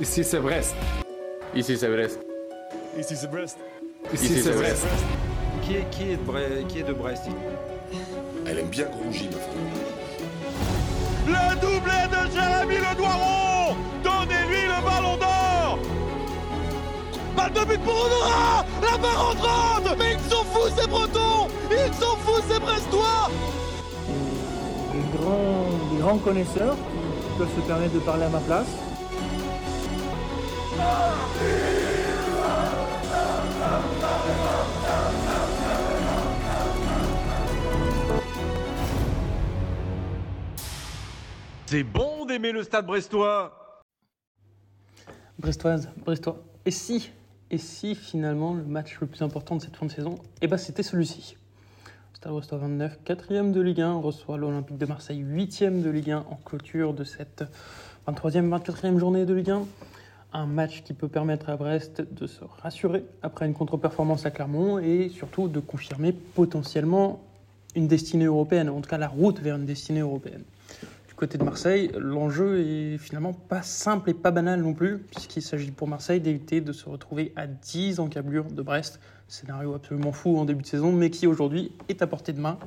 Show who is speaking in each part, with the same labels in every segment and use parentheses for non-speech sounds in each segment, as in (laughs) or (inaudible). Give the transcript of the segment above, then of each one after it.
Speaker 1: Ici c'est Brest.
Speaker 2: Ici c'est Brest.
Speaker 3: Ici c'est Brest.
Speaker 1: Ici c'est Brest.
Speaker 4: Qui est, qui est de Brest, qui est de Brest
Speaker 5: Elle aime bien Grongy, ma femme.
Speaker 3: Le doublé de Jérémy Le Doiron Donnez-lui le ballon d'or Balle de but pour Honora La barre entrante Mais ils sont fous ces Bretons Ils sont fous ces Brestois
Speaker 6: des grands, des grands connaisseurs qui peuvent se permettre de parler à ma place.
Speaker 4: C'est bon d'aimer le stade brestois
Speaker 7: Brestoise, Brestois. Et si, et si finalement le match le plus important de cette fin de saison, eh ben c'était celui-ci. Stade Brestois 29, 4e de Ligue 1, reçoit l'Olympique de Marseille, 8e de Ligue 1 en clôture de cette 23e, 24e journée de Ligue 1. Un match qui peut permettre à Brest de se rassurer après une contre-performance à Clermont et surtout de confirmer potentiellement une destinée européenne, en tout cas la route vers une destinée européenne. Du côté de Marseille, l'enjeu est finalement pas simple et pas banal non plus, puisqu'il s'agit pour Marseille d'éviter de se retrouver à 10 encablures de Brest, scénario absolument fou en début de saison, mais qui aujourd'hui est à portée de main.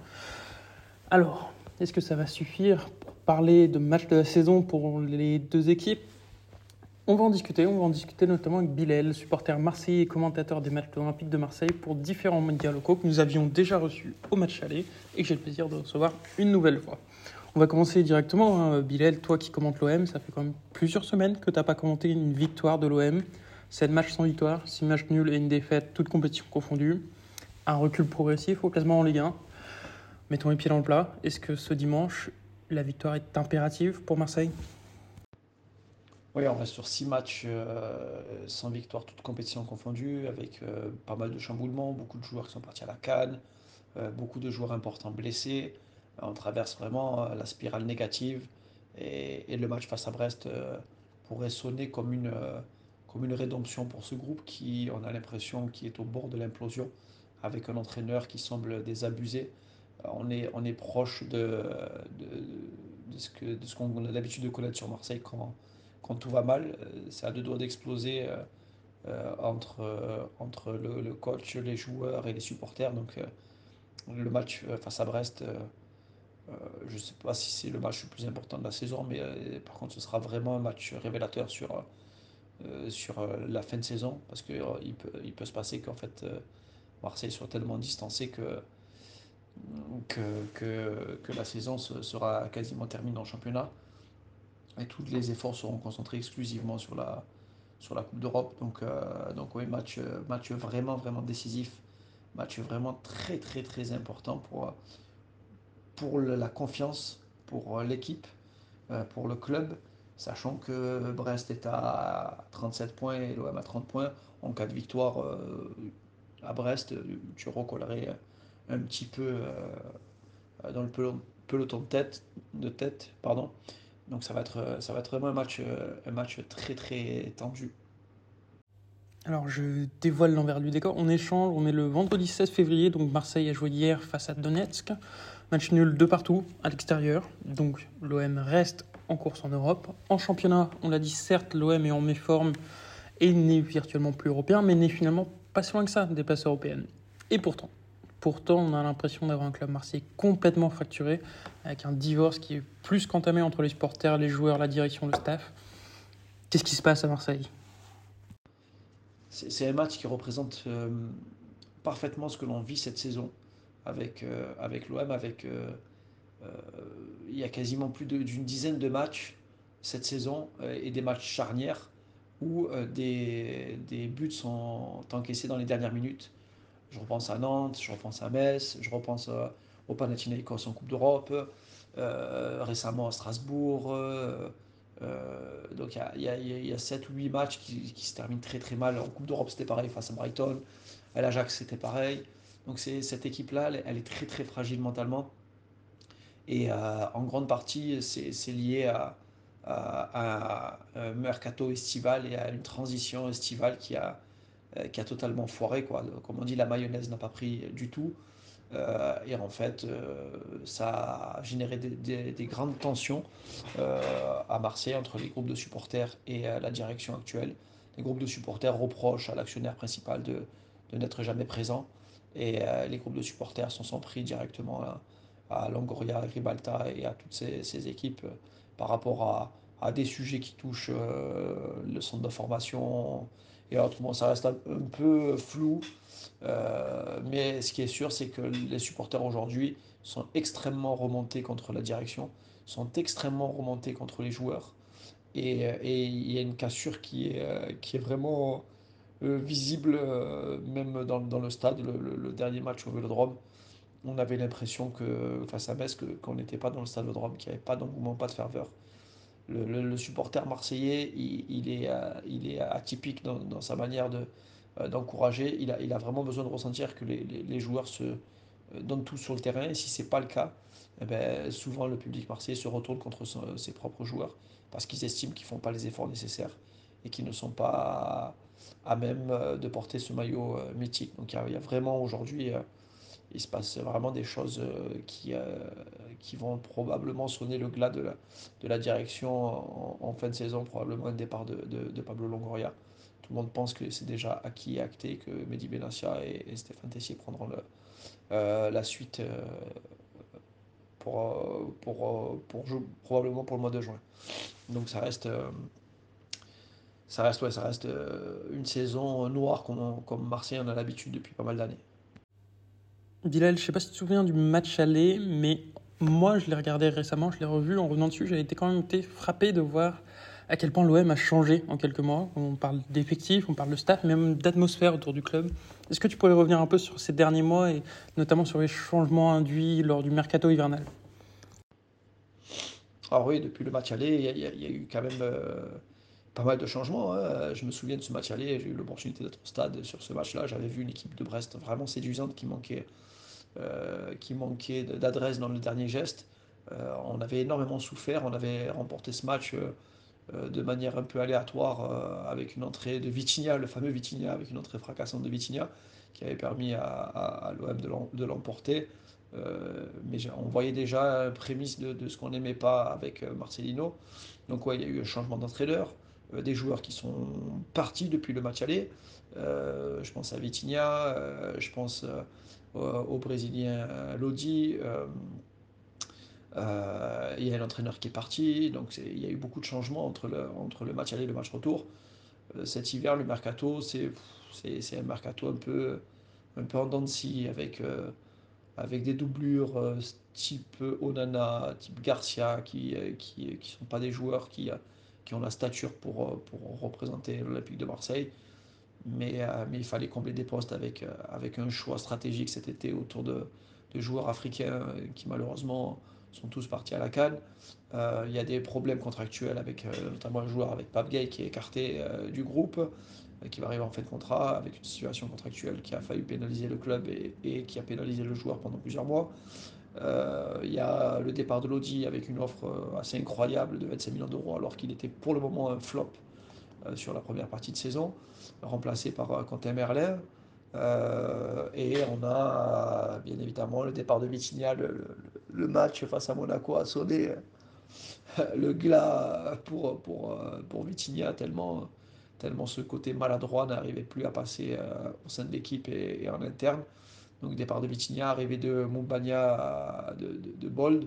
Speaker 7: Alors, est-ce que ça va suffire pour parler de match de la saison pour les deux équipes? On va en discuter, on va en discuter notamment avec Bilal, supporter marseillais et commentateur des matchs de l'Olympique de Marseille pour différents médias locaux que nous avions déjà reçus au match aller et que j'ai le plaisir de recevoir une nouvelle fois. On va commencer directement. Hein. Bilal, toi qui commentes l'OM, ça fait quand même plusieurs semaines que tu n'as pas commenté une victoire de l'OM. 7 matchs sans victoire, 6 matchs nuls et une défaite, toutes compétitions confondues. Un recul progressif au classement en Ligue 1. Mettons les pieds dans le plat. Est-ce que ce dimanche, la victoire est impérative pour Marseille?
Speaker 8: Oui, on reste sur six matchs euh, sans victoire, toutes compétitions confondues, avec euh, pas mal de chamboulements, beaucoup de joueurs qui sont partis à la canne, euh, beaucoup de joueurs importants blessés. On traverse vraiment la spirale négative et, le match face à Brest pourrait sonner comme une, comme une rédemption pour ce groupe qui, on a l'impression, qui est au bord de l'implosion avec un entraîneur qui semble désabusé. On est, on est proche de, de, de ce qu'on a l'habitude de connaître sur Marseille quand, quand tout va mal. Euh, C'est à deux doigts d'exploser euh, euh, entre, entre le, coach, les joueurs et les supporters. Donc le match face à Brest, je ne sais pas si c'est le match le plus important de la saison, mais par contre ce sera vraiment un match révélateur sur, sur la fin de saison, parce qu'il il peut, il peut se passer qu'en fait Marseille soit tellement distancé que, que, que, la saison se- sera quasiment terminée en championnat. Et tous les efforts seront concentrés exclusivement sur la, sur la Coupe d'Europe. Donc, euh, donc oui, match, euh, match vraiment, vraiment décisif. Match vraiment très, très, très important pour, pour la confiance, pour euh, l'équipe, pour le club. Sachant que Brest est à 37 points et l'OM à 30 points. En cas de victoire à Brest, tu recollerais un petit peu dans le pelot- peloton de tête, de tête pardon. Donc ça va être, ça va être vraiment un match, euh, un match très très tendu.
Speaker 7: Alors, je dévoile l'envers du décor. On échange, on est le vendredi 16 février, donc Marseille a joué hier face à Donetsk. Match nul de partout, à l'extérieur. Donc, l'OM reste en course en Europe. En championnat, on l'a dit, certes, l'OM est en méforme et n'est virtuellement plus européen, mais n'est finalement pas si loin que ça des places européennes. Et pourtant, pourtant, on a l'impression d'avoir un club marseillais complètement fracturé, avec un divorce qui est plus qu'entamé entre les supporters, les joueurs, la direction, le staff. Qu'est-ce qui se passe à Marseille?
Speaker 8: C'est un match qui représente euh, parfaitement ce que l'on vit cette saison avec, euh, avec l'OM. Avec, euh, il y a quasiment plus d'une dizaine de matchs cette saison et des matchs charnières où des buts sont encaissés dans les dernières minutes. Je repense à Nantes, je repense à Metz, je repense à- au Panathinaikos en Coupe d'Europe, euh, récemment à Strasbourg. euh, euh, donc il y a, il y a- il y a 7 ou 8 matchs qui, se terminent très très mal. En Coupe d'Europe c'était pareil face à Brighton, à l'Ajax c'était pareil. Donc cette équipe-là, elle, est très très fragile mentalement. Et euh, en grande partie c'est, lié à, à- un mercato estival et à une transition estivale qui a, euh, qui a totalement foiré. Quoi. Comme on dit, la mayonnaise n'a pas pris du tout. Euh, et en fait, euh, ça a généré des, grandes tensions euh, à Marseille entre les groupes de supporters et la direction actuelle. Les groupes de supporters reprochent à l'actionnaire principal de, n'être jamais présent. Et les groupes de supporters s'en sont pris directement à, Longoria, à Gribalta et à toutes ces, équipes par rapport à, des sujets qui touchent le centre de formation et autrement. Ça reste un peu flou. Euh, mais ce qui est sûr, c'est que les supporters aujourd'hui sont extrêmement remontés contre la direction, sont extrêmement remontés contre les joueurs. Et, il y a une cassure qui est, euh, vraiment euh, visible, même dans, dans, le stade. Le, dernier match au Vélodrome, on avait l'impression que face à Metz, qu'on n'était pas dans le stade Vélodrome, qu'il n'y avait pas d'engouement, pas de ferveur. Le, supporter marseillais, il, est, il est atypique dans, sa manière de, euh, d'encourager. Il a, vraiment besoin de ressentir que les, joueurs se euh, donnent tout sur le terrain. Et si ce n'est pas le cas, eh ben, souvent le public marseillais se retourne contre ses propres joueurs parce qu'ils estiment qu'ils ne font pas les efforts nécessaires et qu'ils ne sont pas à, même euh, de porter ce maillot mythique. Donc il y a, vraiment aujourd'hui, il se passe vraiment des choses qui, qui vont probablement sonner le glas de la, de la direction en, fin de saison, probablement un départ de, de, Pablo Longoria le monde pense que c'est déjà acquis et acté que Mehdi Benassia et, Stéphane Tessier prendront le, euh, la suite euh, pour, euh, pour, pour, probablement pour le mois de juin. Donc ça reste, ça reste, ouais, ça reste une saison noire comme, comme Marseille en a l'habitude depuis pas mal d'années.
Speaker 7: Bilal, je sais pas si tu te souviens du match aller, mais moi je l'ai regardé récemment, je l'ai revu en revenant dessus, j'ai été quand même frappé de voir à quel point l'OM a changé en quelques mois. On parle d'effectifs, on parle de staff, même d'atmosphère autour du club. Est-ce que tu pourrais revenir un peu sur ces derniers mois et notamment sur les changements induits lors du mercato hivernal?
Speaker 8: Alors oui, depuis le match aller, il y, a eu quand même euh, pas mal de changements. Hein. Je me souviens de ce match aller, j'ai eu l'opportunité d'être au stade sur ce match-là. J'avais vu une équipe de Brest vraiment séduisante qui manquait, euh, qui manquait d'adresse dans le dernier geste. Euh, on avait énormément souffert, on avait remporté ce match euh, de manière un peu aléatoire avec une entrée de Vitinha, le fameux Vitinha, avec une entrée fracassante de Vitinha, qui avait permis à, l'OM de l'emporter. Mais on voyait déjà prémisse de, ce qu'on n'aimait pas avec Marcelino. Donc ouais, il y a eu un changement d'entraîneur, des joueurs qui sont partis depuis le match aller. Je pense à Vitinha, je pense au Brésilien Lodi. Euh, il y a l'entraîneur qui est parti, donc il y a eu beaucoup de changements entre le, entre match aller et le match retour. Euh, cet hiver, le mercato, c'est un mercato un peu, en dents de scie, avec, euh, des doublures type Onana, type Garcia, qui ne sont pas des joueurs qui, ont la stature pour représenter l'Olympique de Marseille. Mais, mais, il fallait combler des postes avec, avec un choix stratégique cet été autour de, de joueurs africains qui malheureusement sont tous partis à la canne. Euh, il y a des problèmes contractuels avec euh, notamment un joueur avec Pape Gay qui est écarté euh, du groupe, qui va arriver en fin de contrat, avec une situation contractuelle qui a failli pénaliser le club et, qui a pénalisé le joueur pendant plusieurs mois. Il y a le départ de Lodi avec une offre assez incroyable de 25 millions d'euros alors qu'il était pour le moment un flop sur la première partie de saison, remplacé par Quentin Merlin. Euh, et on a bien évidemment le départ de Vitinha, le, match face à Monaco a sonné euh, le glas pour, pour, euh, pour tellement, tellement ce côté maladroit n'arrivait plus à passer au sein de l'équipe et, en interne. Donc départ de Vitinha, arrivée de Montbagna de, de, Bold,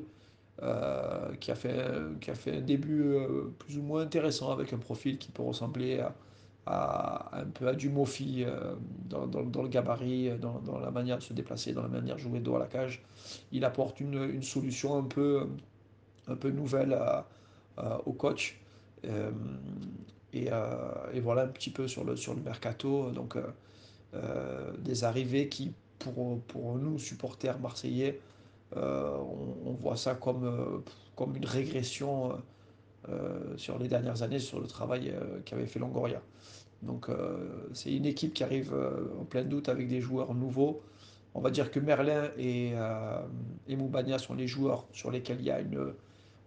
Speaker 8: qui, a fait, qui a fait un début plus ou moins intéressant avec un profil qui peut ressembler à, un peu à du Mofi euh, dans, dans, le gabarit, euh, dans, dans, la manière de se déplacer, dans la manière de jouer dos à la cage. Il apporte une, une solution un peu, un peu nouvelle au coach. Euh, et, et, voilà un petit peu sur le, sur le mercato. Donc, des arrivées qui, pour, pour nous, supporters marseillais, on, on, voit ça comme, comme une régression sur les dernières années sur le travail qu'avait fait Longoria. Donc euh, c'est une équipe qui arrive euh, en plein doute avec des joueurs nouveaux. On va dire que Merlin et, euh, et Moubania sont les joueurs sur lesquels il y a une,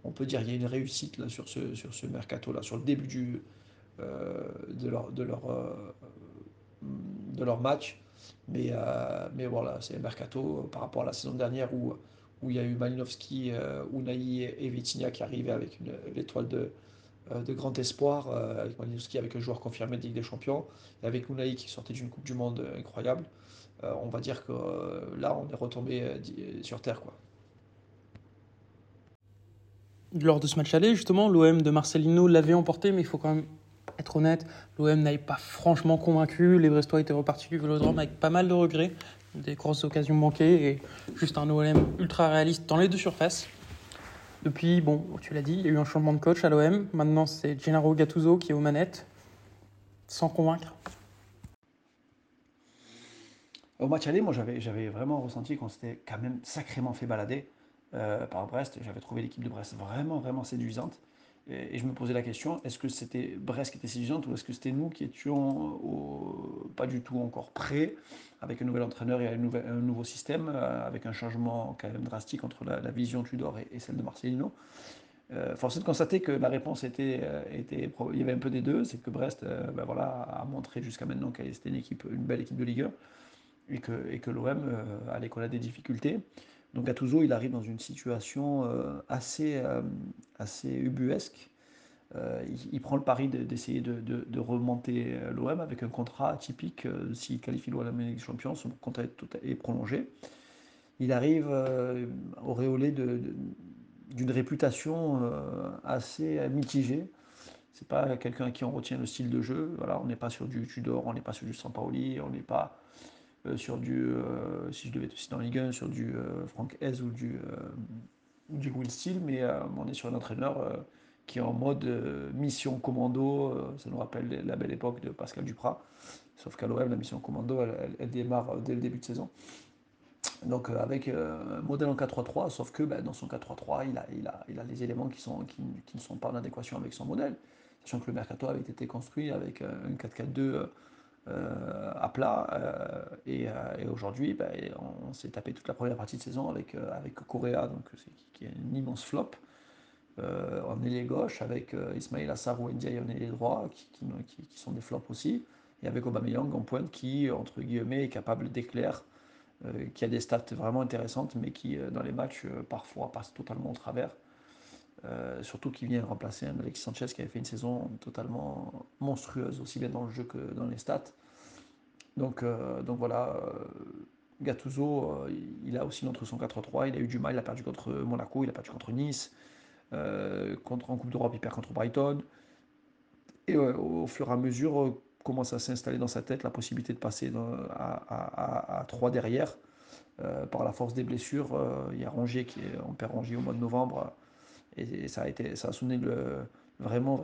Speaker 8: on peut dire, y a une réussite là, sur ce, sur ce mercato-là, sur le début du, de, leur, de, leur, de leur match. Mais, euh, mais voilà, c'est un mercato par rapport à la saison dernière où, où il y a eu Malinowski, euh, Unai et Vitinha qui arrivaient avec l'étoile de, euh, de grand espoir, euh, avec Malinowski avec un joueur confirmé de Ligue des Champions, et avec Unai qui sortait d'une Coupe du Monde incroyable. On va dire que là, on est retombé sur terre. Quoi.
Speaker 7: Lors de ce match aller, justement, l'OM de Marcelino l'avait emporté, mais il faut quand même être honnête, l'OM n'avait pas franchement convaincu. Les Brestois étaient repartis du Vélodrome avec pas mal de regrets, des grosses occasions manquées et juste un OM ultra réaliste dans les deux surfaces. Depuis, bon, tu l'as dit, il y a eu un changement de coach à l'OM. Maintenant, c'est Gennaro Gattuso qui est aux manettes, sans convaincre.
Speaker 8: Au match aller, moi, j'avais vraiment ressenti qu'on s'était quand même sacrément fait balader euh, par Brest. J'avais trouvé l'équipe de Brest vraiment, vraiment séduisante. Et, je me posais la question, est-ce que c'était Brest qui était séduisante ou est-ce que c'était nous qui étions pas du tout encore prêts avec un nouvel entraîneur et un, nouveau système, euh, avec un changement quand même drastique entre la, vision Tudor et, celle de Marcelino euh, de constater que la réponse était, euh, il y avait un peu des deux, c'est que Brest ben voilà, a montré jusqu'à maintenant qu'elle était une, belle équipe de Ligue 1 et que, l'OM allait connaître des difficultés. Donc Gattuso, il arrive dans une situation euh, assez, euh, assez ubuesque. Euh, il, prend le pari d'essayer de, remonter l'OM avec un contrat atypique. S'il qualifie l'OM des Champions, son contrat est, prolongé. Il arrive auréolé d'une réputation assez mitigée. C'est pas quelqu'un qui on retient le style de jeu. Voilà, on n'est pas sur du Tudor, on n'est pas sur du Sampaoli, on n'est pas sur du, euh, si je devais être citer en Ligue 1, sur du euh, Frank Hez ou du, du Will Steele, mais on est sur un entraîneur qui est en mode mission commando. ça nous rappelle la belle époque de Pascal Duprat. Sauf qu'à l'OM, la mission commando, elle, démarre dès le début de saison. Donc avec un modèle en 4-3-3, sauf que ben, dans son 4-3-3, il a, il, a, il a les éléments qui, sont, qui, qui, ne sont pas en adéquation avec son modèle. Sachant que le mercato avait été construit avec un 4-4-2 euh, à plat. Euh, euh, et, aujourd'hui, ben, on, s'est tapé toute la première partie de saison avec, avec Correa, donc, qui est une immense flop. en ailier gauche, avec Ismail Assar ou Ndiaye en ailier droit, qui, qui, sont des flops aussi. Et avec Aubameyang en pointe qui, entre guillemets, est capable d'éclair, qui a des stats vraiment intéressantes, mais qui, dans les matchs, parfois passe totalement au travers. Euh, surtout qu'il vient remplacer un Alexis Sanchez qui avait fait une saison totalement monstrueuse, aussi bien dans le jeu que dans les stats. Donc, euh, donc voilà, euh, Gattuso, il a aussi notre son 4-3, il a eu du mal, il a perdu contre Monaco, il a perdu contre Nice, contre, en Coupe d'Europe, il perd contre Brighton. Et au fur et à mesure, commence à s'installer dans sa tête la possibilité de passer à, à, 3 derrière. par la force des blessures, il y a Rongier qui est, on perd Rongier au mois de novembre. Et, ça a été, sonné vraiment,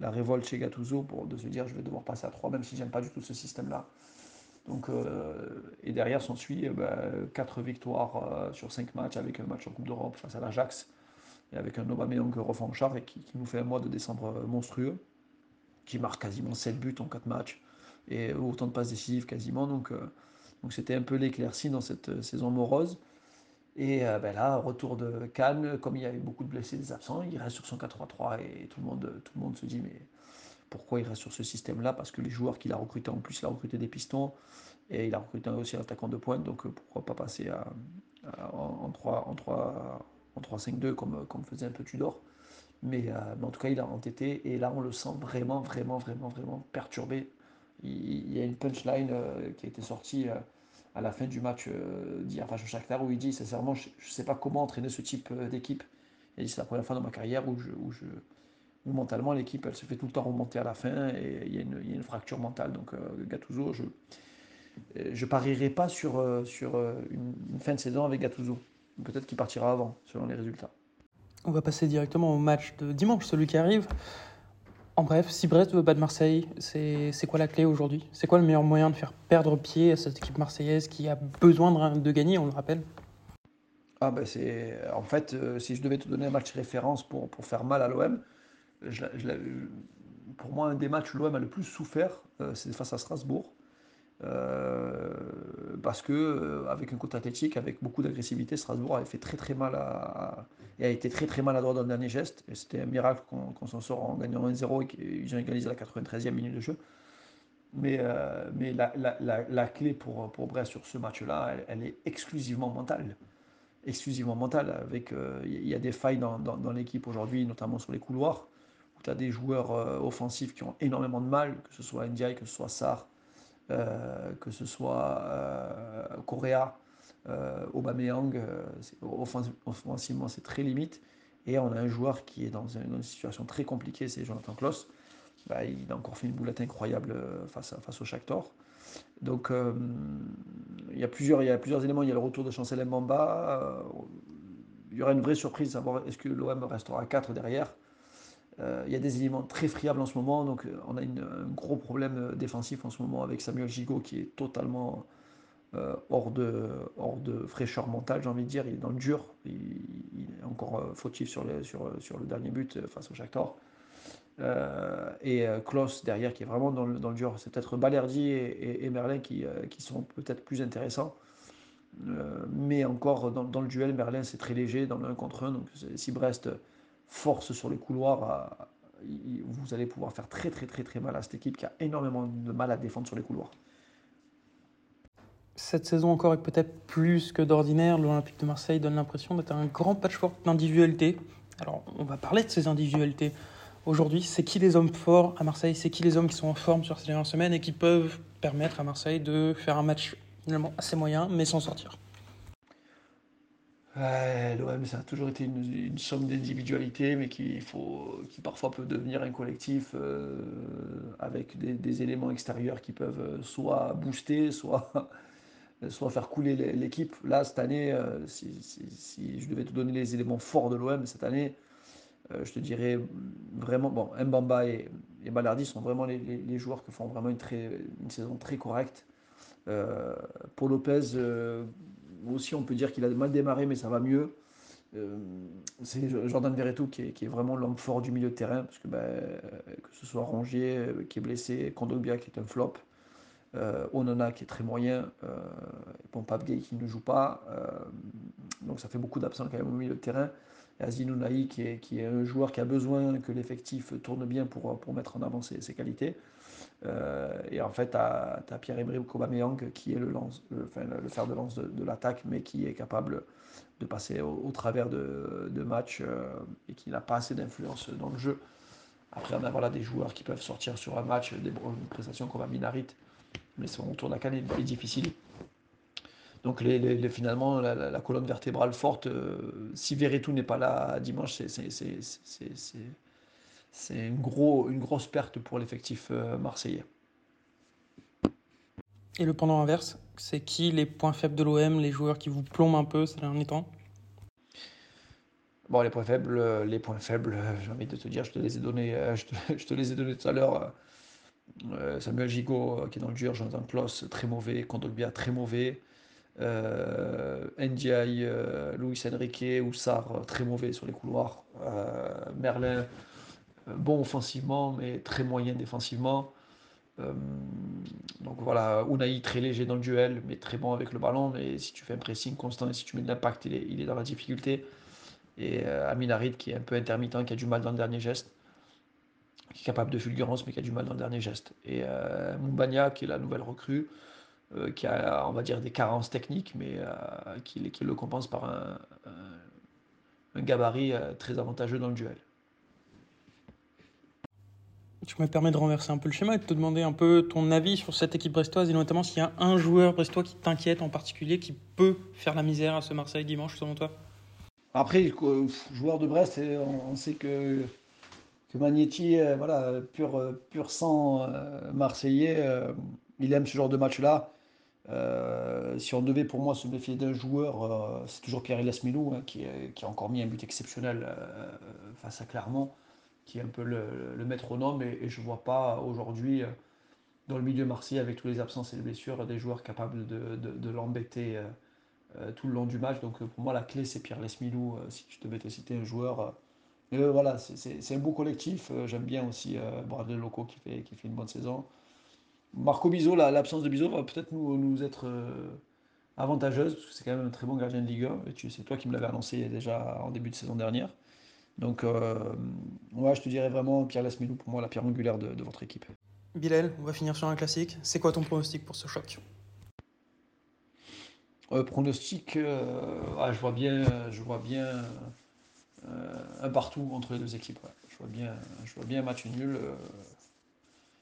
Speaker 8: la révolte chez Gattuso pour de se dire je vais devoir passer à 3 même si j'aime pas du tout ce système-là. Donc, euh, et derrière s'ensuit eh ben, 4 victoires euh, sur 5 matchs avec un match en Coupe d'Europe face à l'Ajax et avec un Aubameyang revanchard et qui, qui, nous fait un mois de décembre euh, monstrueux, qui marque quasiment 7 buts en 4 matchs et autant de passes décisives quasiment. Donc, donc c'était un peu l'éclaircie dans cette saison morose. Et euh, ben là, retour de Cannes, comme il y avait beaucoup de blessés, des absents, il reste sur son 4-3-3 et tout le, monde, tout le monde se dit mais pourquoi il reste sur ce système-là? Parce que les joueurs qu'il a recrutés, en plus, il a recruté des pistons et il a recruté aussi un attaquant de pointe, donc euh, pourquoi pas passer à, en 3-5-2 comme, faisait un peu Tudor. Euh, mais, en tout cas, il a entêté et là, on le sent vraiment, vraiment, vraiment, vraiment perturbé. Il, y a une punchline qui a été sortie à la fin du match euh, d'hier face Shakhtar où il dit sincèrement je ne sais pas comment entraîner ce type euh, d'équipe. Il dit c'est la première fois dans ma carrière où, je, où, je, mentalement l'équipe elle se fait tout le temps remonter à la fin et il y a une, une fracture mentale. Donc euh, Gattuso, je je parierai pas sur, sur une, fin de saison avec Gattuso. Peut-être qu'il partira avant selon les résultats.
Speaker 7: On va passer directement au match de dimanche, celui qui arrive. En bref, si Brest veut battre Marseille, c'est quoi la clé aujourd'hui? C'est quoi le meilleur moyen de faire perdre pied à cette équipe marseillaise qui a besoin de, gagner, on le rappelle?
Speaker 8: Ah ben c'est en fait euh, si je devais te donner un match référence pour, faire mal à l'OM, pour moi un des matchs l'OM a le plus souffert, euh, c'est face à Strasbourg. Euh, parce que euh, avec un côté athlétique, avec beaucoup d'agressivité, Strasbourg avait fait très très mal et a été très très maladroit dans le dernier geste. Et c'était un miracle qu'on s'en sort en gagnant 1-0 et qu'ils ont égalisé la 93e minute de jeu. Mais, euh, la, clé pour, Brest sur ce match-là, elle, est exclusivement mentale. Exclusivement mentale. Avec, euh, il y a des failles dans, l'équipe aujourd'hui, notamment sur les couloirs, où tu as des joueurs euh, offensifs qui ont énormément de mal, que ce soit Ndiaye, que ce soit Sarr, euh, que ce soit euh, Correa, Aubameyang. offensivement, c'est très limite. Et on a un joueur qui est dans une, situation très compliquée, c'est Jonathan Kloss bah, il a encore fait une boulette incroyable euh, face, au Shakhtar. Donc euh, il, y a plusieurs, éléments. Il y a le retour de Chancel Mbamba. Euh, il y aura une vraie surprise de savoir est-ce que l'OM restera à 4 derrière? Euh, il y a des éléments très friables en ce moment. Donc on a un gros problème défensif en ce moment avec Samuel Gigot qui est totalement euh, hors, de, hors de fraîcheur mentale, j'ai envie de dire. Il est dans le dur. Il, est encore fautif sur, sur, sur le dernier but face au Shakhtar. Euh, et euh, Klaus derrière qui est vraiment dans le, dans le dur. C'est peut-être Balerdi et, Merlin qui, euh, qui sont peut-être plus intéressants. mais encore dans, dans, le duel, Merlin c'est très léger dans le 1 contre 1. Donc si Brest force sur les couloirs, vous allez pouvoir faire très très très très mal à cette équipe qui a énormément de mal à défendre sur les couloirs.
Speaker 7: Cette saison encore est peut-être plus que d'ordinaire. L'Olympique de Marseille donne l'impression d'être un grand patchwork d'individualité. Alors on va parler de ces individualités aujourd'hui, c'est qui les hommes forts à Marseille? C'est qui les hommes qui sont en forme sur ces dernières semaines et qui peuvent permettre à Marseille de faire un match finalement assez moyen, mais s'en sortir?
Speaker 8: L'OM, ça a toujours été une, somme d'individualité, mais qui, parfois peut devenir un collectif euh, avec des, éléments extérieurs qui peuvent soit booster, soit, (laughs) faire couler l'équipe. Là, cette année, euh, si, je devais te donner les éléments forts de l'OM cette année, euh, je te dirais vraiment, bon, Mbamba et, et Ballardi sont vraiment les, joueurs qui font vraiment une, saison très correcte. Euh, Lopez, euh, aussi on peut dire qu'il a mal démarré, mais ça va mieux. Euh, c'est Jordan Verretou qui est, qui est vraiment l'homme fort du milieu de terrain, parce que, que ce soit Rongier euh, qui est blessé, Kondogbia qui est un flop, euh, Onana qui est très moyen, euh, bon, Pape Gay qui ne joue pas, euh, donc ça fait beaucoup d'absents quand même au milieu de terrain. Azin Ounahi qui est, qui est un joueur qui a besoin que l'effectif tourne bien pour, mettre en avant ses qualités. Euh, et en fait, tu as, Pierre-Emerick Aubameyang qui est le, fer de lance de, l'attaque, mais qui est capable de passer au, travers de, matchs euh, et qui n'a pas assez d'influence dans le jeu. Après, on a voilà, des joueurs qui peuvent sortir sur un match, des une prestation comme Minarit, mais son retour canne est, est difficile. Donc finalement, la, colonne vertébrale forte, euh, si Verretou n'est pas là dimanche, c'est une, gros, une grosse perte pour l'effectif euh, marseillais.
Speaker 7: Et le pendant inverse, c'est qui les points faibles de l'OM, les joueurs qui vous plombent un peu ces derniers temps?
Speaker 8: Bon, les points faibles, les points faibles, j'ai envie de te dire, je te les ai donnés, je te, (laughs) je te les ai donnés tout à l'heure. Euh, Samuel Gigot qui est dans le dur, Jonathan Kloss très mauvais, Kondogbia très mauvais euh, NDI, euh, Luis Enrique ou Sarr euh, très mauvais sur les couloirs. Euh, Merlin, euh, bon offensivement, mais très moyen défensivement. Euh, donc voilà, Unai très léger dans le duel, mais très bon avec le ballon. Mais si tu fais un pressing constant et si tu mets de l'impact, il, est dans la difficulté. Et Aminarid qui est un peu intermittent, qui a du mal dans le dernier geste qui est capable de fulgurance mais qui a du mal dans le dernier geste. Et euh, Mumbania, qui est la nouvelle recrue, euh, qui a, on va dire, des carences techniques, mais euh, qui, le compense par un, gabarit euh, très avantageux dans le duel.
Speaker 7: Tu me permets de renverser un peu le schéma et de te demander un peu ton avis sur cette équipe brestoise et notamment s'il y a un joueur brestois qui t'inquiète en particulier, qui peut faire la misère à ce Marseille dimanche selon toi?
Speaker 8: Après, joueur de Brest, on sait que, que Magnetti, voilà, pur, pur sang marseillais, il aime ce genre de match-là. Euh, si on devait pour moi se méfier d'un joueur, euh, c'est toujours Pierre-Elias Milou hein, qui, a encore mis un but exceptionnel euh, face à Clermont, qui est un peu le, le métronome et, et, je ne vois pas aujourd'hui dans le milieu marseillais avec tous les absences et les blessures des joueurs capables de, de, de l'embêter tout le long du match. Donc pour moi la clé c'est Pierre-Elias Milou si je devais te citer un joueur. Mais voilà, c'est un beau collectif. J'aime bien aussi Bradley Loco qui fait, qui fait une bonne saison. Marco Bizot, l'absence de Bizot va peut-être nous, être euh, avantageuse, parce que c'est quand même un très bon gardien de Ligue 1. C'est toi qui me l'avais annoncé déjà en début de saison dernière. Donc, euh, ouais, je te dirais vraiment Pierre Lasmilou, pour moi, la pierre angulaire de, de votre équipe.
Speaker 7: Bilal, on va finir sur un classique. C'est quoi ton pronostic pour ce choc?
Speaker 8: Euh, pronostic, euh, ouais, je vois bien, je vois bien euh, un partout entre les deux équipes. ouais. Je vois bien, je vois bien un match nul.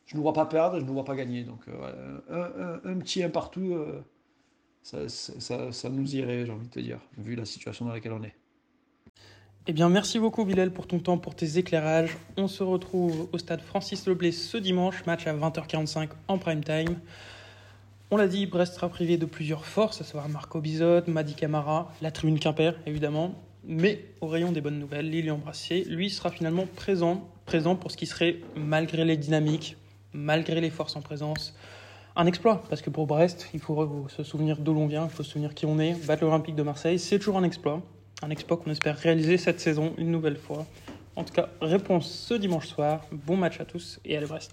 Speaker 8: je ne vois pas perdre, je ne vois pas gagner. Donc un, un- un petit un partout, ça- ça- ça nous irait, j'ai envie de te dire, vu la situation dans laquelle on est.
Speaker 7: Eh bien, merci beaucoup Bilal pour ton temps, pour tes éclairages. On se retrouve au stade Francis Leblay ce dimanche, match à 20h45 en prime time. On l'a dit, Brest sera privé de plusieurs forces, à savoir Marco Bizot, Madi Camara, la tribune Quimper évidemment. Mais au rayon des bonnes nouvelles, Lilian Brassier, lui, sera finalement présent, présent pour ce qui serait, malgré les dynamiques, malgré les forces en présence, un exploit. Parce que pour Brest, il faut se souvenir d'où l'on vient, il faut se souvenir qui on est. Battre l'Olympique de Marseille, c'est toujours un exploit. Un exploit qu'on espère réaliser cette saison une nouvelle fois. En tout cas, réponse ce dimanche soir. Bon match à tous et allez Brest.